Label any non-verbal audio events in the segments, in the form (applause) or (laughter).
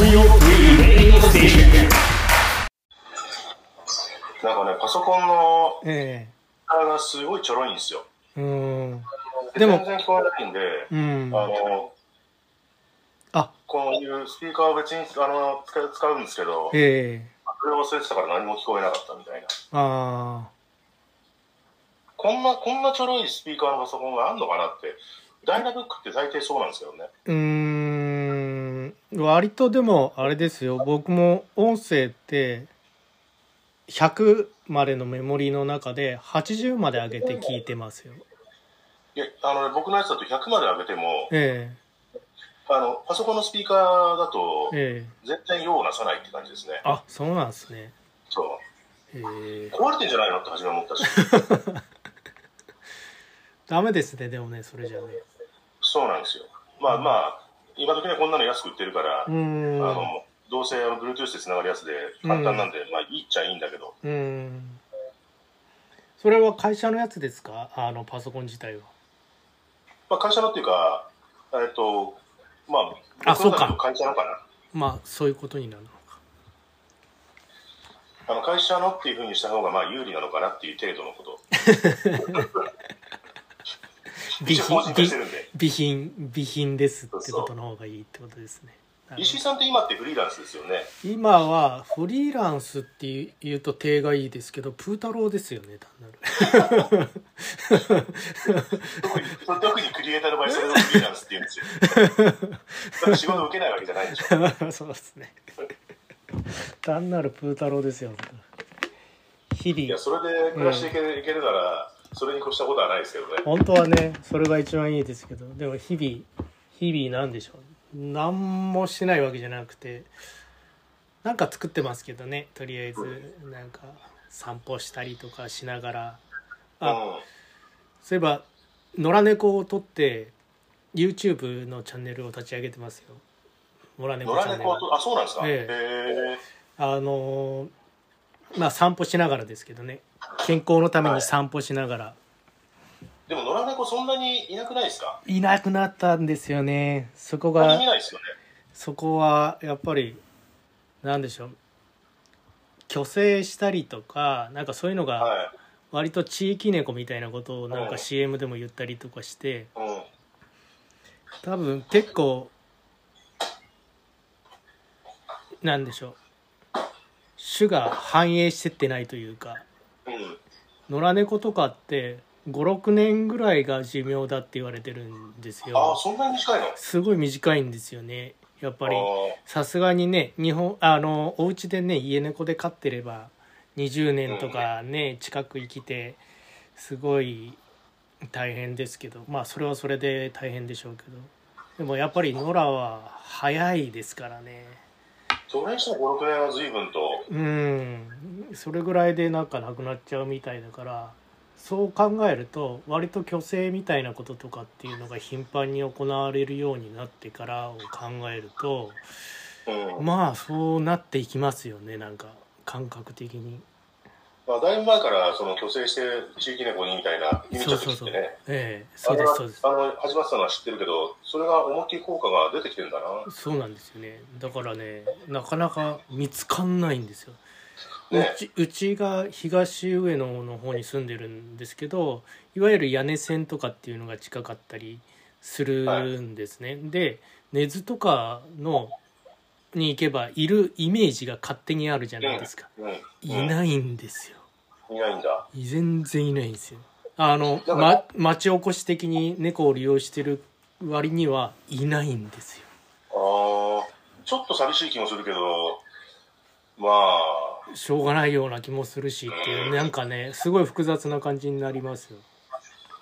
なんかね、パソコンのえあがすごいちょろいんですよ。えうん。ででも全然聞こえないんで、うん。あの、あ、こういうスピーカーを別にあの使う使うんですけど、ええそれを忘れてたから何も聞こえなかったみたいな。あこんな、こんなちょろいスピーカーのパソコンがあんのかなって、ダイナブックって大抵そうなんですけどね。あ。うーん。割とでも、あれですよ。僕も音声って、100までのメモリの中で80まで上げて聞いてますよ。いや、あのね、僕のやつだと100まで上げても、えあの、パソコンのスピーカーだとえ、ええ全然用をなさないって感じですね。あ、そうなんですね。そう。ええ壊れてんじゃないの？って初め思ったし。(laughs) ダメですね、でもね、それじゃね。そうなんですよ。まあまあ、今時ね、こんなの安く売ってるから。あの、どうせあの Bluetooth で繋がるやつで簡単なんで、まあいいっちゃいいんだけど。それは会社のやつですか？あの、パソコン自体は。まあ会社のっていうか、えっと、まあ、あそうか会社のかな。まあ、そういうことになるのか。あの会社のっていうふうにした方がまあ有利なのかなっていう程度のこと。(laughs) 備品。備品、備品ですってことの方がいいってことですね。石井さんって今ってフリーランスですよね。今はフリーランスって言うと手がいいですけど、プー太郎ですよね、単なる。特に特にクリエイターの場合、それをフリーランスって言うんですよ。仕事受けないわけじゃないでしょ。(laughs) そうですね。単なるプー太郎ですよ。日いや、々。それで暮らしていけ,、いけるなら、それに越したことはないですけどね。本当はね、それが一番いいですけど、でも日々、日々なんでしょう。何もしないわけじゃなくて、なんか作ってますけどね、とりあえず、なんか散歩したりとかしながら。あ、うん。そういえば野良猫を撮って YouTube のチャンネルを立ち上げてますよ野良猫野チャンネル良猫と、あ、そうなんですか？えへえあのーまあ散歩しながらですけどね健康のために散歩しながら、でも野良猫そんなにいなくないですか？い、なくなったんですよねそこが見ないですよね。そこはやっぱりなんでしょう虚勢したりとかなんかそういうのがは割と地域猫みたいなことをなんかうん CM でも言ったりとかしてい。うん。多分結構なんでしょう種が繁栄してってないというかうん。野良猫とかって56年ぐらいが寿命だって言われてるんですああ、よそんなに短いの？すごい短いんですよね。やっぱり。あさすがにね日本あのお家でね家猫で飼ってれば20年とかね近く生きてすごい大変ですけど。まあそれはそれで大変でしょうけど。でもやっぱり野良は早いですからね。ーそれにしても5、6年は随分と、うんそれぐらいでなんかなくなっちゃうみたいだからそう考えると割と虚勢みたいなこととかっていうのが頻繁に行われるようになってからを考えるとうん。まあそうなっていきますよねなんか感覚的にまあ、だいぶ前から、その、虚勢して地域猫にみたいな、意味ちょっとそうそうそう。来てね。ええそうですそうです。あの、始まってたのは知ってるけど、それが思いっきり効果が出てきてるんだな。そうなんですよね。だからねなかなか見つかんないんですよ。ね。うちうちが東上野の方に住んでるんですけどいわゆる屋根線とかっていうのが近かったりするんですね、で根津とかのに行けばいるイメージが勝手にあるじゃないですか、うん。いないんですよいないんだ。全然いないんですよ。あの、ま、町おこし的に猫を利用してる割にはいないんですよ。ああ、ちょっと寂しい気もするけど、まあ、しょうがないような気もするしっていうなんかねすごい複雑な感じになりますよ。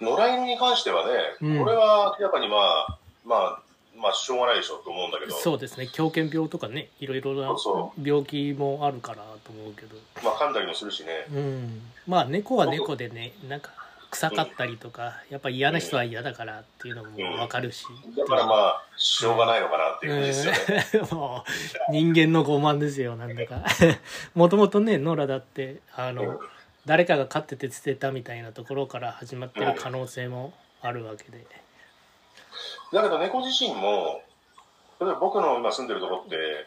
野良犬に関してはね、うん。これは明らかにまあ、まあ、まあ、しょうがないでしょうと思うんだけど、そうですね。狂犬病とかねいろいろなそ病気もあるからと思うけど。まあ、噛んだりもするしね。うん。まあ猫は猫でねなんか臭かったりとかやっぱ嫌な人は嫌だからっていうのも分かるし、だからまあ、しょうがないのかなっていう感じですよね。うん。(laughs) もう人間の傲慢ですよなんだか。(laughs) もともとねノラだってあの、うん。誰かが飼ってて捨てたみたいなところから始まってる可能性もあるわけで、だけど猫自身も、例えば僕の今住んでるとこって、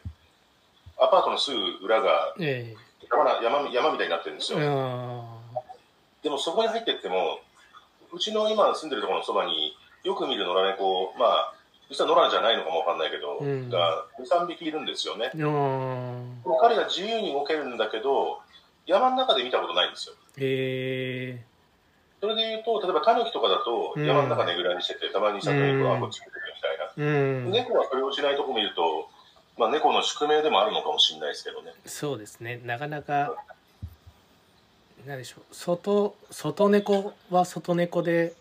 アパートのすぐ裏がえ山な山山みたいになってるんですえよ。あでもそこに入ってっても、うちの今住んでるところのそばによく見る野良猫、まあ、実は野良じゃないのかもわかんないけど、うんが2、3匹いるんですよね。彼が自由に動けるんだけど、山の中で見たことないんですよ。えそれで言うと、例えばタヌキとかだとうん。山の中ねぐらにしてて、たまに里猫がこっち来てくるみたいな。えうん。猫はそれをしないとこ見ると、まあ、猫の宿命でもあるのかもしれないですけどね。そうですね。なかなか何でしょう。外外猫は外猫で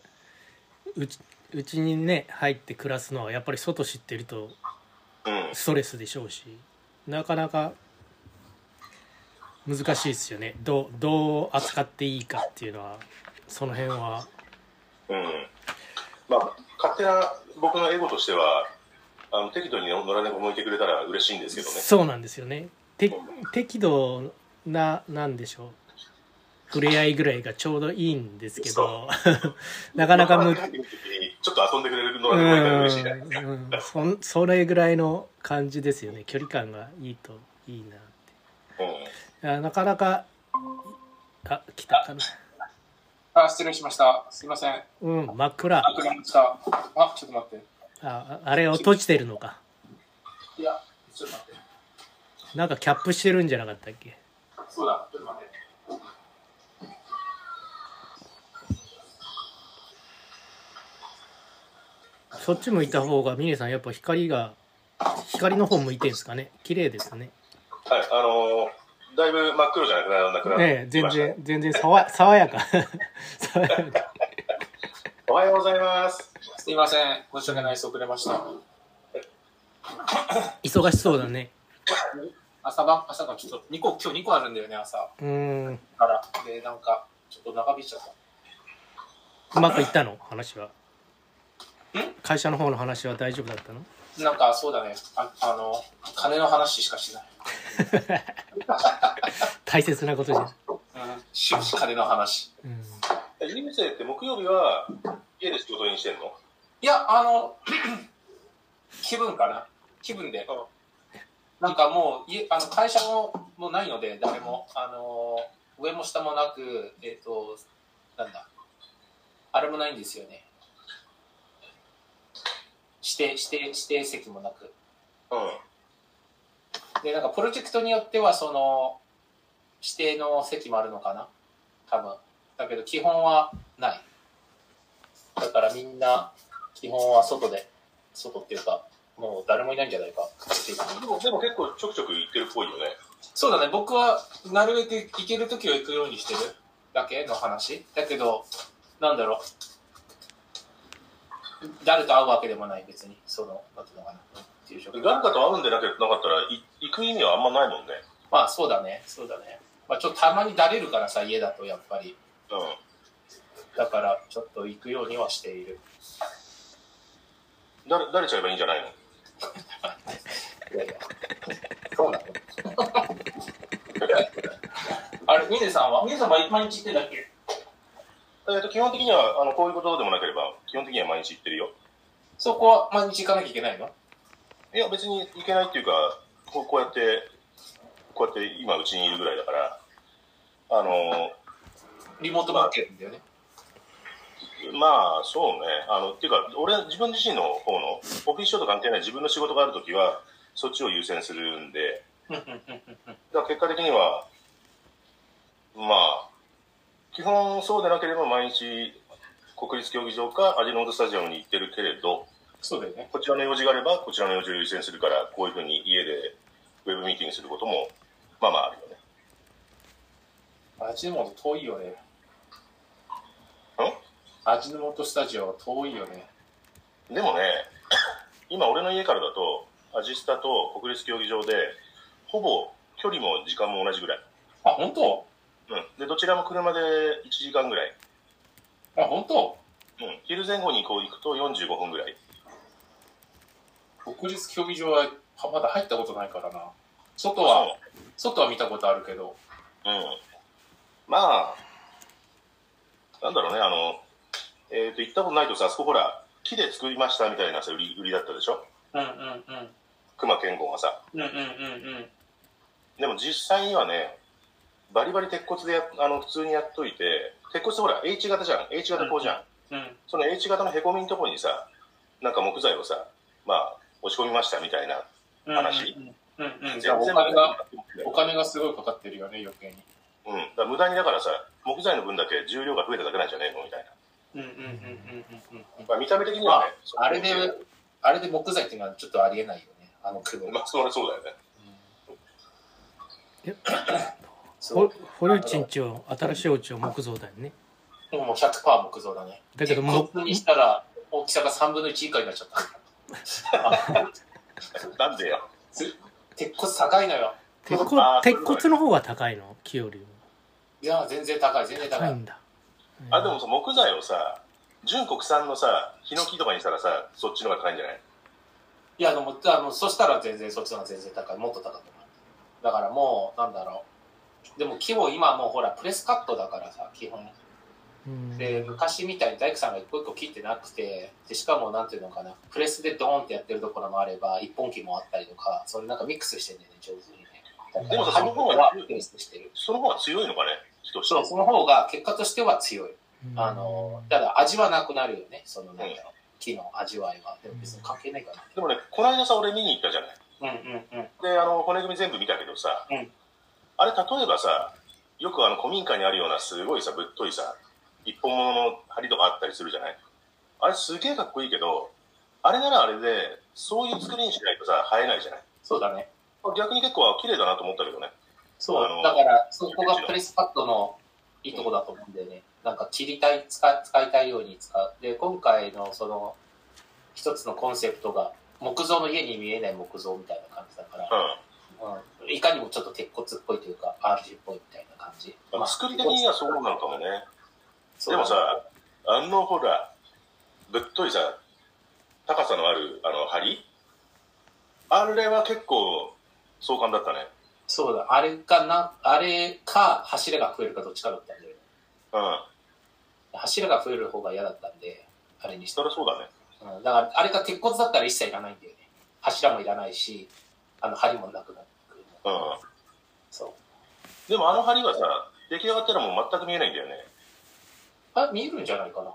うちうちにね入って暮らすのはやっぱり外知ってるとうん。ストレスでしょうしなかなか難しいですよね。どうどう扱っていいかっていうのはその辺は。うん。まあ、勝手な僕のエゴとしては、あの適度に野良猫もいてくれたら嬉しいんですけどね。そうなんですよね。て適度ななんでしょう。触れ合いぐらいがちょうどいいんですけど。(laughs) なかなかむちょっと遊んでくれる野良猫が嬉しいじゃないですか。うんうんそん。それぐらいの感じですよね距離感がいいといいなってうん。なかなかあ来たかなあ、失礼しました。すいません。うん真っ暗あ、ちょっと待って。ああれを閉じてるのかいや、ちょっと待って。なんかキャップしてるんじゃなかったっけ？そうだ、ちょっと待って。そっち向いた方が峰さんやっぱ光が光の方向いてんですかね？綺麗ですねはい、あのーだいぶ真っ黒じゃなくななくなってねえ全きました然全然爽や (laughs) 爽やか (laughs) 爽やかおはようございます。すいません。申し訳ないです。遅れました。(laughs) 忙しそうだね朝晩、朝がちょっと2個、今日2個あるんだよね、朝うーんから。で、なんか、ちょっと長引いちゃった。うまくいったの？話は会社の方の話は大丈夫だったの？なんか、そうだね。ああの、金の話しかしない。(laughs) 大切なことじゃん、うん。終始金の話。うん、えゆみせって木曜日は家で仕事にしてんの？いや、あの、(clears throat) 気分かな。気分で。なんかもう、家あの会社ももうないので、誰も、あの、上も下もなく、えっ、と、なんだ、あれもないんですよね。指定、指定、指定席もなく。うん。で、なんかプロジェクトによっては、その、指定の席もあるのかな？多分。だけど、基本はない。だからみんな、基本は外で、外っていうか、もう誰もいないんじゃないか。でも、でも結構ちょくちょく行ってるっぽいよね。そうだね、僕はなるべく行けるときは行くようにしてるだけの話。だけど、なんだろう。誰と会うわけでもない、別に。その、なんていうのかな。っていう状況誰かと会うんでなけなかったらい行く意味はあんまないもんね。まあ、そうだね、そうだね。まあ、ちょっとたまにだれるからさ、家だとやっぱり。うん。だから、ちょっと行くようにはしている。だれ、だれちゃえばいいんじゃないの？(laughs) いやいや。そうなの (laughs) あれ、ミネさんは？ミネさんは毎日行ってんだっけ？えっと、基本的には、あの、こういうことでもなければ、基本的には毎日行ってるよ。そこは毎日行かなきゃいけないの？いや、別に行けないっていうか、こうこうやって、こうやって今うちにいるぐらいだから、あの、リモートバッケンだよね。まあ、そうね。あの、っていうか、俺、自分自身の方の、オフィスショーと関係ない自分の仕事があるときは、そっちを優先するんで、(laughs) だから結果的には、まあ、基本そうでなければ毎日、国立競技場かアジノードスタジアムに行ってるけれど、そうだよね。こちらの用事があれば、こちらの用事を優先するから、こういうふうに家でウェブミーティングすることも、まあまああるよね。味の素遠いよね。ん？味の素スタジオは遠いよね。でもね、(coughs) 今俺の家からだと、アジスタと国立競技場で、ほぼ距離も時間も同じぐらい。あ、本当？うん。で、どちらも車で1時間ぐらい。あ、本当？うん。昼前後にこう行くと45分ぐらい。国立競技場ははまだ入ったことないからな。外は、外は見たことあるけど。うん。まあ、なんだろうね、あの、えっ、と、行ったことないとさ、あそこほら、木で作りましたみたいなさ、売り売りだったでしょ？うんうんうん。熊健吾がさ。うんうんうんうん。でも実際にはね、バリバリ鉄骨でやあの普通にやっといて、鉄骨ほら H 型じゃん。H 型こうじゃん。うん。その H 型のへこみのところにさ、なんか木材をさ、まあ、押し込みましたみたいな話うんうんうん。全じゃあお然金が、お金がすごいかかってるよね、余計に。うん。だ無駄にだからさ、木材の分だけ重量が増えただけなんじゃねえのみたいな。うんうんうんうんうんうん。まあ見た目的にはね、あれで、あれで木材っていうのはちょっとありえないよね、あの黒まあ、そりゃそうだよね。(coughs) ほそう。堀内んちは新しいお家は木造だよねもう100%木造だね。だけども木にしたら大きさが3分の1以下になっちゃった。(laughs) なんでよ。鉄骨高いのよ。鉄骨あー鉄骨の方が高いの？木よりもいや、全然高い、全然高い。高いんだあ、でもさ、木材をさ、純国産のさ、ヒノキとかにしたらさ、そっちの方が高いんじゃない？いや、でも、あの、そしたら全然そっちの方が全然高い。もっと高くなる。だからもう、なんだろう。でも木を今もうほら、プレスカットだからさ、基本。うんで、昔みたいに大工さんが一個一個切ってなくて、で、しかもなんていうのかな、プレスでドーンってやってるところもあれば、一本木もあったりとか、それなんかミックスしてんだよね、上手にね。でもさその方がはプレスしてる。その方が強いのかねそう、その方が結果としては強い。うんあの、ただ味はなくなるよね、そのなんだろう、木の味わいは。でも別に関係ないかな。でもね、この間さ、俺見に行ったじゃないうんうんうん。で、あの、骨組み全部見たけどさ、うんあれ、例えばさ、よくあの、古民家にあるようなすごいさ、ぶっといさ、一本物の梁とかあったりするじゃないあれすげえかっこいいけど、あれならあれで、そういう作りにしないとさ、映えないじゃないそうだね。逆に結構綺麗だなと思ったけどね。そうだから、そこがプレスパッドのいいとこだと思うんだよね。なんか切りたい、使い使いたいように使う。で、今回のその、一つのコンセプトが、木造の家に見えない木造みたいな感じだから、うん、いかにもちょっと鉄骨っぽいというか、RG っぽいみたいな感じ。うん。作り的にはそうなのかもね。でもさ、あのほら、ぶっといさ、高さのある、あの、梁？あれは結構、壮観だったね。そうだ、あれかな、あれか、柱が増えるかどっちかだったんだよね。うん。柱が増える方が嫌だったんで、あれにしてそ。りゃそうだね。うん、だから、あれか鉄骨だったら一切いらないんだよね。柱もいらないし、あの、梁もなくなってくる。うん。そう。でもあの梁はさ、出来上がったらもう全く見えないんだよね。あ、見えるんじゃないかな。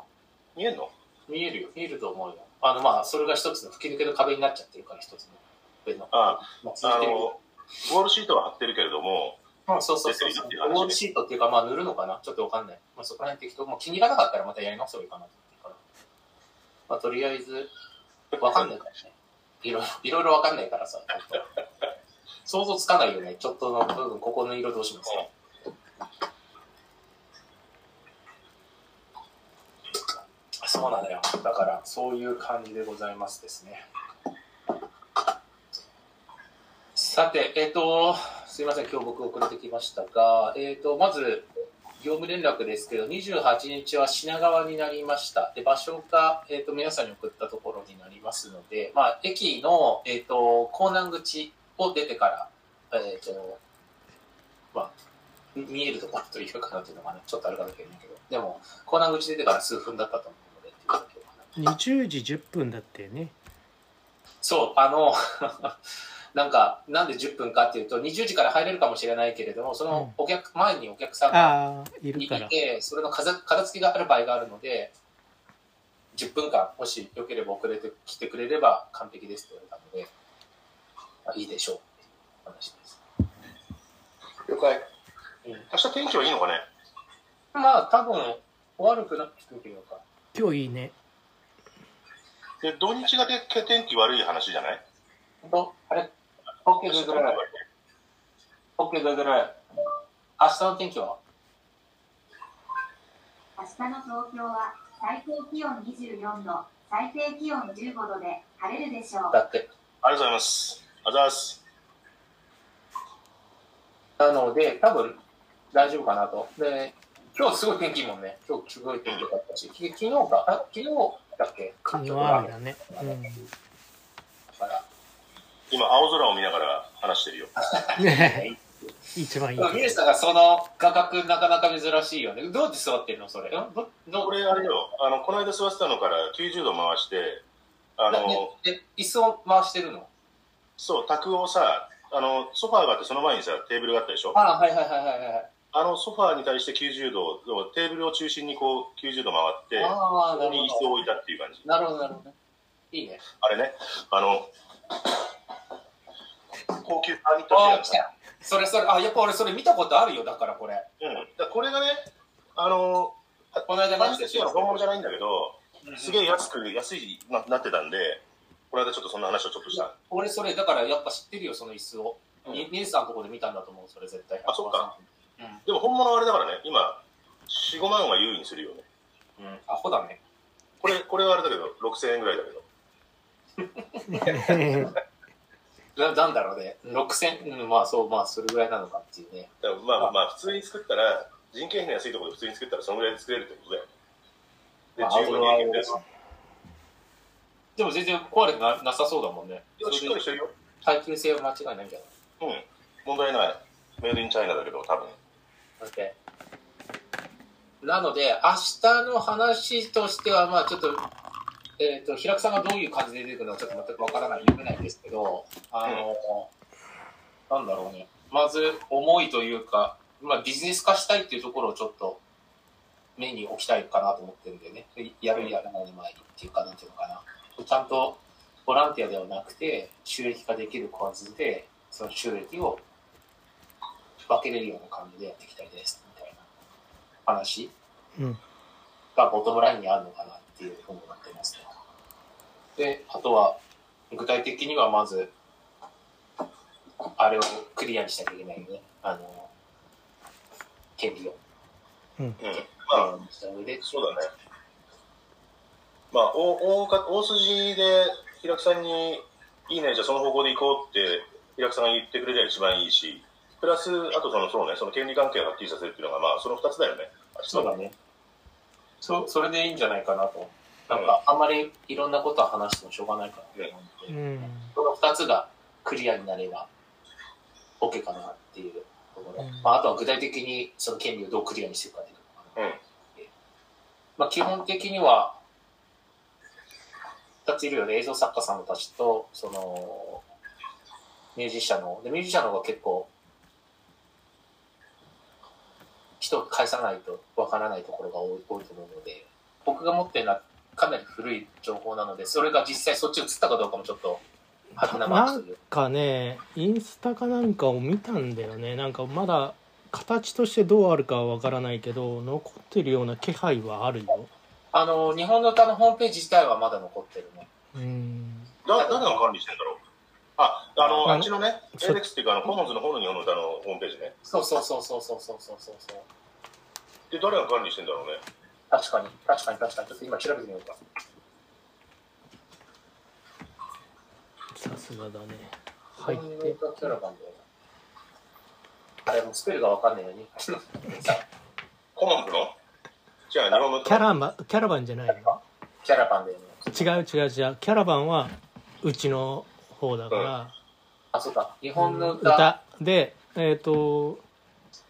見えんの？見えるよ。見えると思うよ。あの、まあ、それが一つの吹き抜けの壁になっちゃってるから、一つの上の。あまあ、あの、ウォールシートは貼ってるけれども、うん、そうそうそうそう。ウォールシートっていうか、まあ、塗るのかな？ちょっとわかんない。まあ、そこら辺適当。もう気に入らなかったらまたやり直せばいいかなと思ってるから。まあ、とりあえず、わかんないからね。いろいろ、いろいろわかんないからさ、想像つかないよね。ちょっとの部分、ここの色どうしますか、そうなのよ。だから、そういう感じでございますですね。さて、えっ、と、すいません、今日僕遅れてきましたが、えっ、と、まず、業務連絡ですけど、28日は品川になりました。で、場所が、えっ、と、皆さんに送ったところになりますので、まあ、駅の、えっ、と、港南口を出てから、えっ、と、まあ、見えるところというかなというのがね、ちょっとあるかもしれないけど、でも、港南口出てから数分だったと思20時10分だってね。そう、あの、(laughs) なんか、なんで10分かっていうと、20時から入れるかもしれないけれども、そのお客、前にお客さんがいて、それの片片付けがある場合があるので、10分間、もしよければ遅れてきてくれれば完璧ですって言われたので、まあ、いいでしょうっていう話です。了解。うん。明日天気はいいのかね？まあ、多分、悪くなってくるのか。今日いいねで、土日がで天気悪い話じゃない？本当あれ ?OK、グーグル。OK、グーグル。明日の天気は？明日の東京は最高気温24度、最低気温15度で晴れるでしょう。だって。ありがとうございます。ありがとうございます。なので、多分大丈夫かなと。で、今日すごい天気いいもんね。今日すごい天気良かったし、き昨日か、あ昨日だっけ？昨日雨だね。から今、青空を見ながら話してるよ。うんね一番いい。ミネさんがその画角なかなか珍しいよね。どうやって座ってるのそれ？これ、あれよ、あの、この間座ってたのから90度回して、あの、え、椅子を回してるの？そう、卓をさ、あの、ソファーがあってその前にさ、テーブルがあったでしょ？ああ、はいはいはいはいはい。あのソファーに対して90度、テーブルを中心にこう90度回って、ここに椅子を置いたっていう感じ。ど。なるほど、なるほど。いいね。あれね、あの、高級パーニットああ、来た。それそれ、あ、やっぱ俺それ見たことあるよ、だからこれ。うん。だこれがね、あの、この間パーニットチェアの本物じゃないんだけど、うんすげえ安く、安いななってたんで、この間ちょっとそんな話をちょっとした。俺それ、だからやっぱ知ってるよ、その椅子を。うんニニルさんのとこで見たんだと思う、それ絶対。あそっか。うん。でも本物はあれだからね、今、4、5万は優位にするよね。うん。アホだね。これ、これはあれだけど、6000円ぐらいだけど。(laughs) ななんだろうね。6000、うん、まあそう、まあそれぐらいなのかっていうね。まあまあ、普通に作ったら、人件費の安いところで普通に作ったら、そのぐらいで作れるってことだよね。で、まあ15の平均です。でも全然壊れてななさそうだもんね。いや、しっかりしてるよ。耐久性は間違いないんじゃない？うん。問題ない。メイドインチャイナだけど、多分。だってなので、明日の話としては、まあちょっと、えっ、と、平久さんがどういう感じで出てくるのかちょっと全くわからない、読めないんですけど、あの、なんだろうね。まず、思いというか、まあビジネス化したいっていうところをちょっと、目に置きたいかなと思ってるんでね。やるやらない前にっていうか、なんていうのかな。ちゃんと、ボランティアではなくて、収益化できる構図で、その収益を分けれるような感じでやっていきたいですみたいな話うんがボトムラインにあるのかなっていうふうになってますね。で、あとは具体的にはまず、あれをクリアにしなきゃいけないよね。あの、権利を。うん。クまあ、リアにした上で。そうだね。まあ、大大か大筋で、平久さんに、いいね、じゃあその方向で行こうって、平久さんが言ってくれれば一番いいし、プラス、あとその、そうね、その権利関係をはっきりさせるっていうのが、まあ、その二つだよね。そうだね。そ、それでいいんじゃないかなと。なんか、あんまりいろんなことは話してもしょうがないから。と思ってうん。この二つがクリアになれば OK かなっていうところ、うん。まあ、あとは具体的にその権利をどうクリアにしていくかっていうところかな、うん。まあ、基本的には2ついるよね。映像作家さんたちとそのミュージシャンのでミュージシャンの方が結構人を返さないとわからないところが多い多いと思うので僕が持ってるのはかなり古い情報なのでそれが実際そっちに移ったかどうかもちょっとなマークするかねインスタかなんかを見たんだよね。なんかまだ形としてどうあるかはわからないけど残ってるような気配はあるよ。あの日本の歌のホームページ自体はまだ残ってるね。うん。だ誰が管理してんだろう？あ、あの、ああっちのね、そ ALEX っていうか、あの、コモンズの方の日本の歌のホームページね。そうそうそうそうそうそうそう。そうそうで、誰が管理してんだろうね？確かに。確かに確かに。ちょっと今調べてみようか。さすがだね。入って。日本の歌キャラバンだよ。なあれもうスペルがわかんないように。コモンズの？じゃあ、日本の。キャラバキャラバンじゃないよキャラバンだよね。違う違う違う。キャラバンはうちの方だから、あそうか。日本の歌。歌。でえっ、と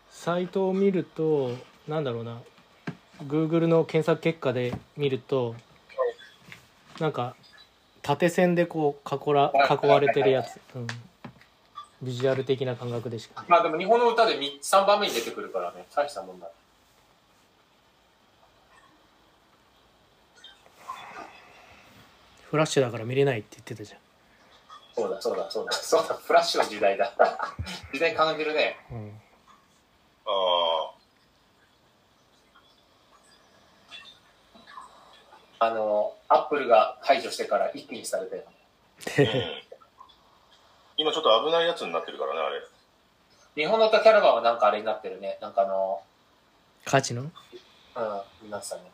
サイトを見るとなんだろうな。Google の検索結果で見るとなんか縦線でこう囲ら囲われてるやつ、うん、ビジュアル的な感覚でしか。まあでも日本の歌で3番目に出てくるからね。大したもんだ。フラッシュだから見れないって言ってたじそうだそうだそうだ。そうだ (laughs) フラッシュの時代だ。(laughs) 時代感じるね。うん、ああのアップルが排除してから一気にされたよあ、うん。今ちょっと危ないやつになってるからね、あれ。日本の歌キャラバンはなんかあれになってるね。なんかあの価値のうんなってたね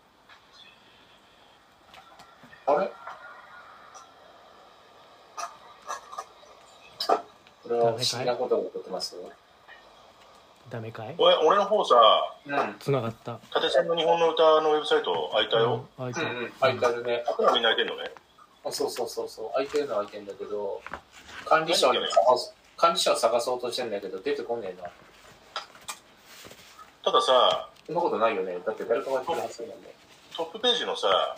あれ？れは不思議なことが起こってますよダメかい？俺、俺の方さ、うん。つながった。縦線の日本の歌のウェブサイト開いたよ。うん開いた。うんうん。空いてあるね。あとはみんな開いてんのね。あそうそうそうそう。空いてるのは空いてるんだけど管理者を探す管理者を探そうとしてんだけど出てこねえな。たださ、そんなことないよね。だって誰かがやってるはずだもんねトップページのさ、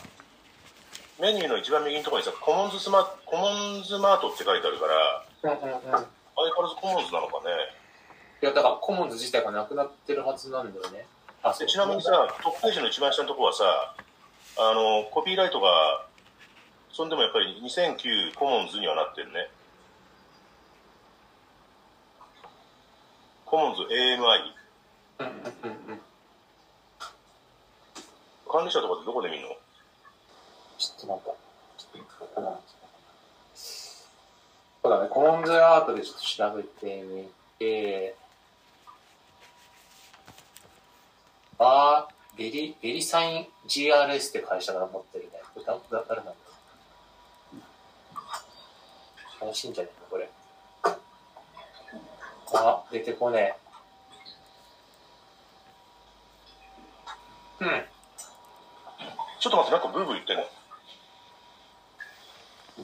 メニューの一番右のところにさ、コモンズスマコモンズマートって書いてあるから、うんうんうん相変わらずコモンズなのかね。いや、だからコモンズ自体がなくなってるはずなんだよね。あ、でちなみにさ、トップページの一番下のところはさ、あの、コピーライトが、そんでもやっぱり2009コモンズにはなってるね。コモンズ AMI。うんうんうんうん。管理者とかってどこで見るの？ちょっとなんか、ちょっとここなそうだね、コモンズアートでちょっと調べてみて、あー、ベリ、ベリサイン GRS って会社が持ってるね。これ誰なんだ怪しいんじゃねえか、これ。あ、出てこねえ。うん。ちょっと待って、なんかブーブー言ってんの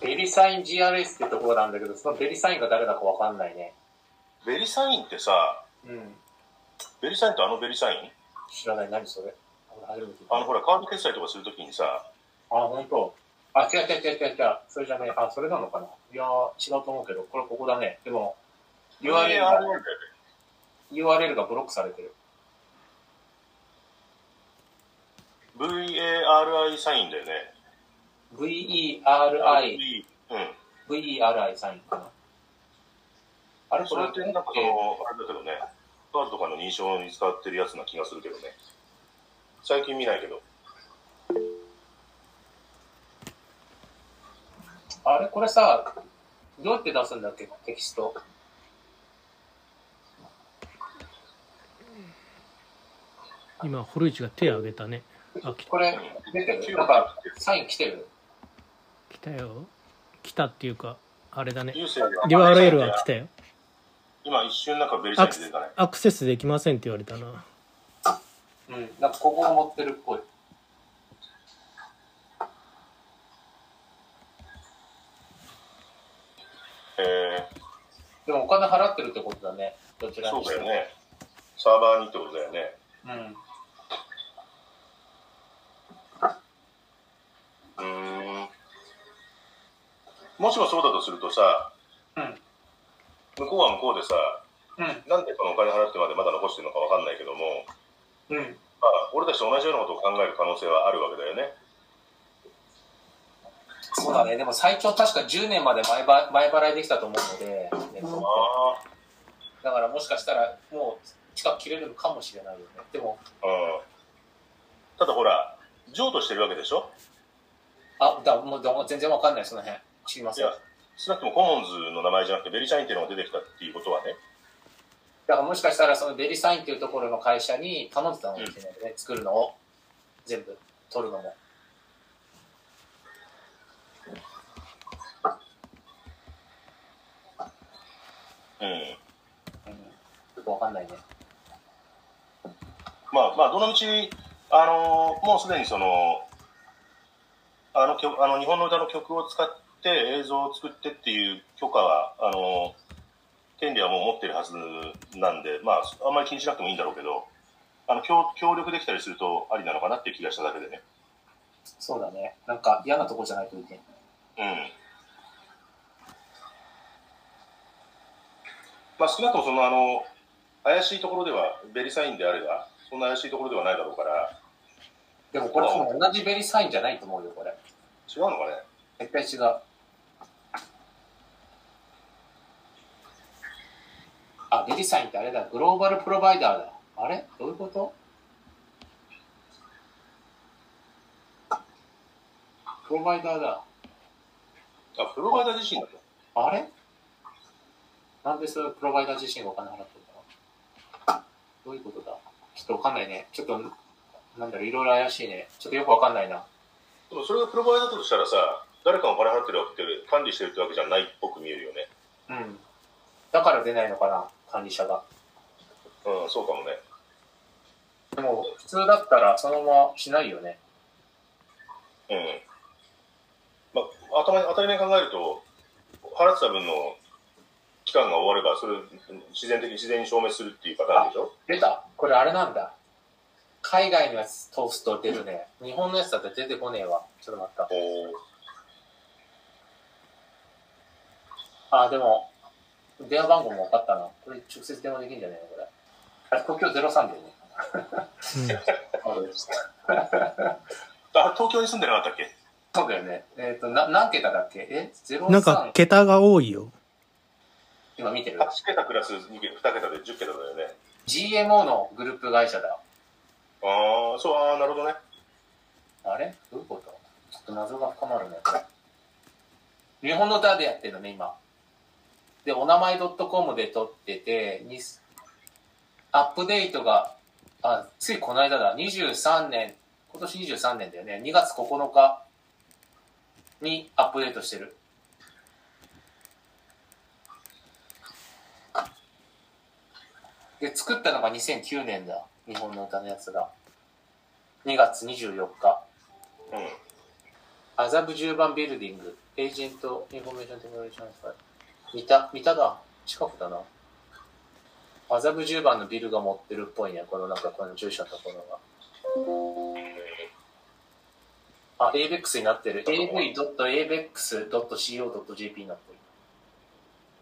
ベリサイン GRS ってところなんだけど、そのベリサインが誰だかわかんないね。ベリサインってさ、うん。ベリサインってあのベリサイン？知らない。何それ？あの、ほら、カード決済とかするときにさ、あ、本当。あ、違う違う違う違う違う。それじゃねえ。あ、それなのかな？いやー、違うと思うけど、これここだね。でも、URL が、URL がブロックされてる。VARI サインだよね。VERI、うん。VERI サインかな。あれこれそれってなんかその、あれだけどね、カードとかの認証に使ってるやつな気がするけどね。最近見ないけど。あれこれさ、どうやって出すんだっけ？テキスト。今堀内が手を挙げたねあ来これ、出てる？なんか、サイン来てる？来たよ来たっていうかあれだね URL は来たよ今一瞬なんかベリサイン出たね。アクセスできませんって言われたなうん。なんかここが持ってるっぽい。えでもお金払ってるってことだね。どちー、らにしても。そうだよね。サーバーにってことだよね。うん。うーん。もしもそうだとするとさ、うん向こうは向こうでさ、うん。なんでそのお金払ってまでまだ残してるのかわかんないけども、うん。まあ、俺たちと同じようなことを考える可能性はあるわけだよね。そうだね。でも最長確か10年まで前ば前払いできたと思うので、ネットってあだからもしかしたらもう近く切れるのかもしれないよね。でも、あ、うん。ただほら、譲渡してるわけでしょ？あ、だもうだ全然わかんない、その辺。知りません。いや、少なくともコモンズの名前じゃなくてベリサインっていうのが出てきたっていうことはね、だからもしかしたらそのベリサインっていうところの会社に頼んでたのかもしれないよね。作るのを。全部、取るのも。うん。うん。よくわかんないね。まあまあ、どのみち、あのもうすでにその、あの曲、あの日本の歌の曲を使って映像を作ってっていう許可は、あの権利はもう持ってるはずなんで、まあ、あんまり気にしなくてもいいんだろうけど、あの、協協力できたりするとありなのかなっていう気がしただけでね。そうだね。なんか嫌なとこじゃないといけん。うん。まあ少なくともそのあの、怪しいところでは、ベリサインであれば、そんな怪しいところではないだろうから、でもこれ同じベリサインじゃないと思うよ、これ。違うのかね？絶対違う。あ、ベリサインってあれだ。グローバルプロバイダーだ。あれ？どういうこと？プロバイダーだ。あ、プロバイダー自身だと。あれ？なんでそれプロバイダー自身がお金払ってるのどういうことだ？ちょっとわかんないね。ちょっと、なんだろう、いろいろ怪しいね。ちょっとよくわかんないな。でもそれがプロバイダーだとしたらさ、誰かがお金払ってるわけで管理してるってわけじゃないっぽく見えるよね。うん。だから出ないのかな管理者が。うん、そうかもね。でも、普通だったらそのまましないよね。うん。まあ、頭に当たり前に考えると、払ってた分の期間が終われば、それ自然的に自然に消滅するっていうパターンでしょ？出たこれあれなんだ。海外のやつ通すと出るね。日本のやつだったら出てこねえわ。ちょっと待った。あ、でも、電話番号も分かったな。これ直接電話できるんじゃないの？これ。あれ、東京03だよね。あ、東京に住んでなかったっけ？そうだよね。えっ、と、な、何桁だっけ？え ?03? なんか桁が多いよ今見てる ?8 桁プラス 2, 桁で10桁だよね。?GMO のグループ会社だ。ああ、そう、ああ、なるほどね。あれ？どういうこと？ちょっと謎が深まるね。日本の歌でやってるのね、今。で、お名前 .com で撮ってて、にアップデートが、あ、ついこの間だ、23年、今年23年だよね、2月9日にアップデートしてる。で、作ったのが2009年だ、日本の歌のやつが。2月24日。うん。麻布十番ビルディング、 Agent Information Technology Transfer。見た、見ただ。近くだな。麻布十番のビルが持ってるっぽいね。このなんかこの住所のところが。あ、 AVEX になってる。av.avex.co.jp になってる。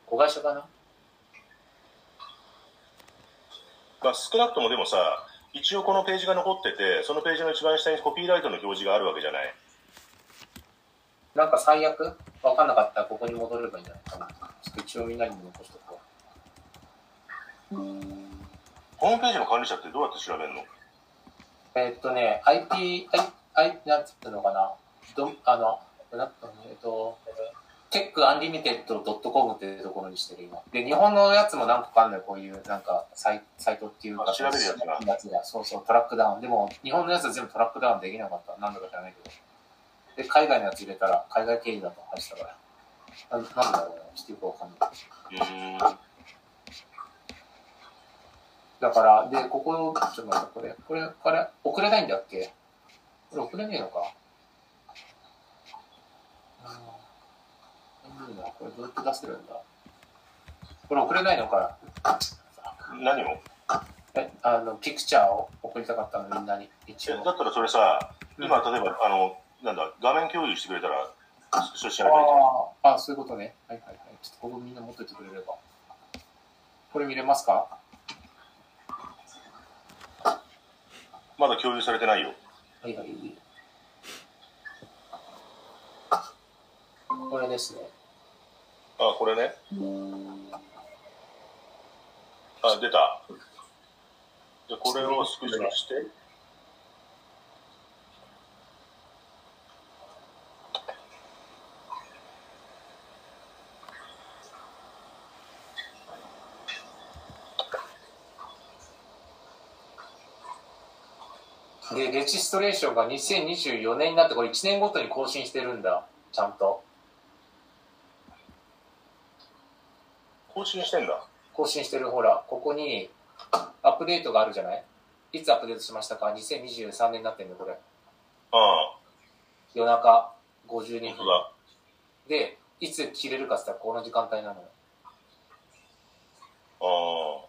子会社かな？まあ、少なくともでもさ、一応このページが残ってて、そのページの一番下にコピーライトの表示があるわけじゃない？なんか最悪？わかんなかったらここに戻ればいいんじゃないかな。ちょっと一応みんなにも残しとこホームページの管理者ってどうやって調べるの？う。えーっとね、IP、I、I、なんつったのかな。どあの、なえーっと、techunlimited.com っていうところにしてる今。で、日本のやつも何個かあるのよ、こういうなんかサイサイトっていうか。あ調べるやつがそうそう、トラックダウン。でも、日本のやつは全部トラックダウンできなかった。なんだか知らないけど。で、海外のやつ入れたら、海外経由だと入ってたから。なな。んだろう。ね、していうかわかんな。い。だから、で、ここ、ちょっと待って、これ、これ、これ、送れな。いんだっけこれ送れねえのか。うん。これどうやって出せるんだこれ送れな。いのか。何をえ、あの、ピクチャーを送りたかったの、みんな。に。一応。だったらそれさ、今例えば、あの、な。んだ、画面共有してくれたら、スクショしちゃえばいい。ああ、あそういうことね。はいはいはい。ちょっとここみんな持ってってくれれば。これ見れますか？まだ共有されてないよ。はいはい。これですね。あ、これね。あ、出た。じゃあこれをスクショして。で、レジストレーションが2024年になって、これ1年ごとに更新してるんだ。ちゃんと。更新してんだ。更新してる、ほら、ここにアップデートがあるじゃない？いつアップデートしましたか ?2023 年になってるの、これ。ああ、夜中52分。で、いつ切れるかって言ったらこの時間帯なのよ。ああ。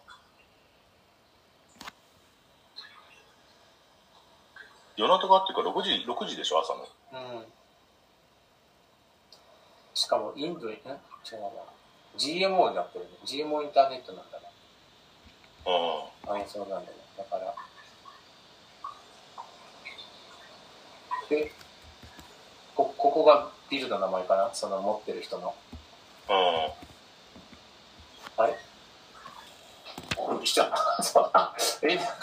夜中っていうか6時、6時でしょ、朝の。うん。しかも、インドに、ん違うな。GMO になってるね。GMO インターネットなんだね。あああ、そうなんだね。だから。で、こ、ここがビルの名前かな？その持ってる人の。あ。れ？これ来ちゃった。そ (laughs) うえ、なんか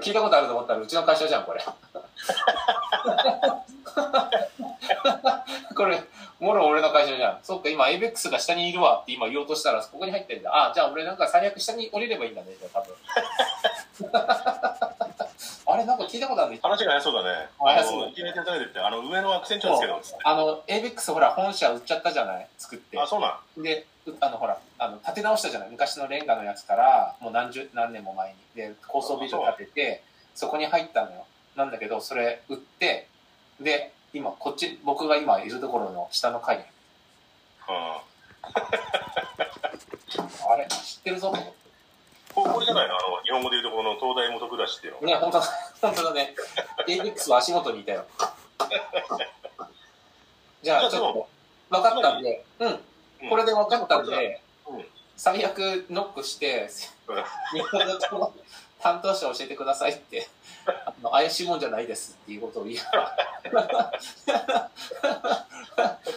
聞いたことあると思ったらうちの会社じゃん、これ。(laughs) これ、もろ俺の会社じゃん。そっか、今、エイベックスが下にいるわって今言おうとしたら、ここに入ってんだ。あ、じゃあ俺なんか最悪下に降りればいいんだね、多分。あれ、なんか聞いたことある？話が早そうだね。早そうあのいきなり手伝いでって、あの、上のアクセンチャーですけど、つって。あの、ABEX ほら、本社売っちゃったじゃない？作って。あ、そうなん？で、うあの、ほら、あの、建て直したじゃない？昔のレンガのやつから、もう何十、何年も前に。で、高層ビル建てて、そこに入ったのよ。なんだけど、それ売って、で、今、こっち、僕が今いるところの下の階に。ああれ？知ってるぞと思って。ここれじゃないの？あの、日本語で言うところの東大元暮らしっていうの。ね、本当だ、本当だね。ABEX は足元にいたよ。(laughs) じゃあ、ちょっと、分かったんで、うん。これで分かったんで、うん最悪ノックして、日本語と担当者教えてくださいって、あの怪しいもんじゃないですっていうことを言えば、(laughs)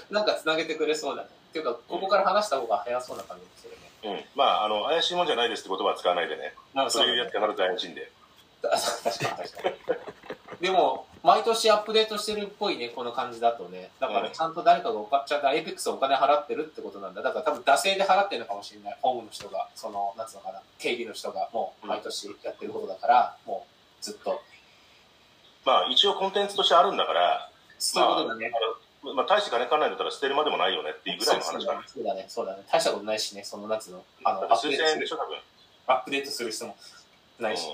なんかつなげてくれそうだね。っていうか、ここから話した方が早そうな感じでするね。うん。まあ、あの、怪しいもんじゃないですって言葉は使わないでね。なんかそういうやつがなると怪しいんで。確かに確かに。でも、毎年アップデートしてるっぽいね、この感じだとね。だから、ちゃんと誰かがおか、ちゃんとエイペックスお金払ってるってことなんだ。だから多分、惰性で払ってるのかもしれない。ホームの人が、その、なんつうのかな、警備の人が、もう、毎年やってることだから、もう、ずっと。まあ、一応コンテンツとしてあるんだから、そういうことだね。あのまあ、大して金かないんだったら捨てるまでもないよねっていうぐらいの話だね。そうだね、そうだね。大したことないしね、その夏の、あの、数アップデートする千円でしょ、多分。アップデートする人もないし、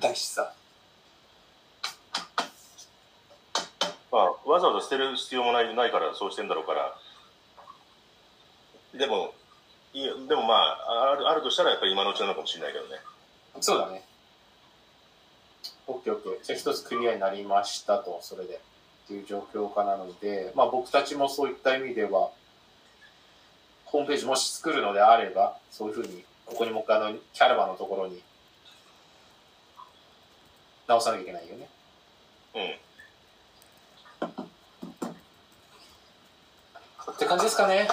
ないしさ。まあ、わざわざ捨てる必要もないないからそうしてんだろうから。でも、いやでもまあ、あるあるとしたらやっぱり今のうちなのかもしれないけどね。そうだね。オッケーオッケー。じゃあ一つクリアになりましたと、それで。っていう状況下なので、まあ僕たちもそういった意味では、ホームページもし作るのであれば、そういうふうに、ここにもう一回あの、キャラバのところに、直さなきゃいけないよね。うん。って感じですかね。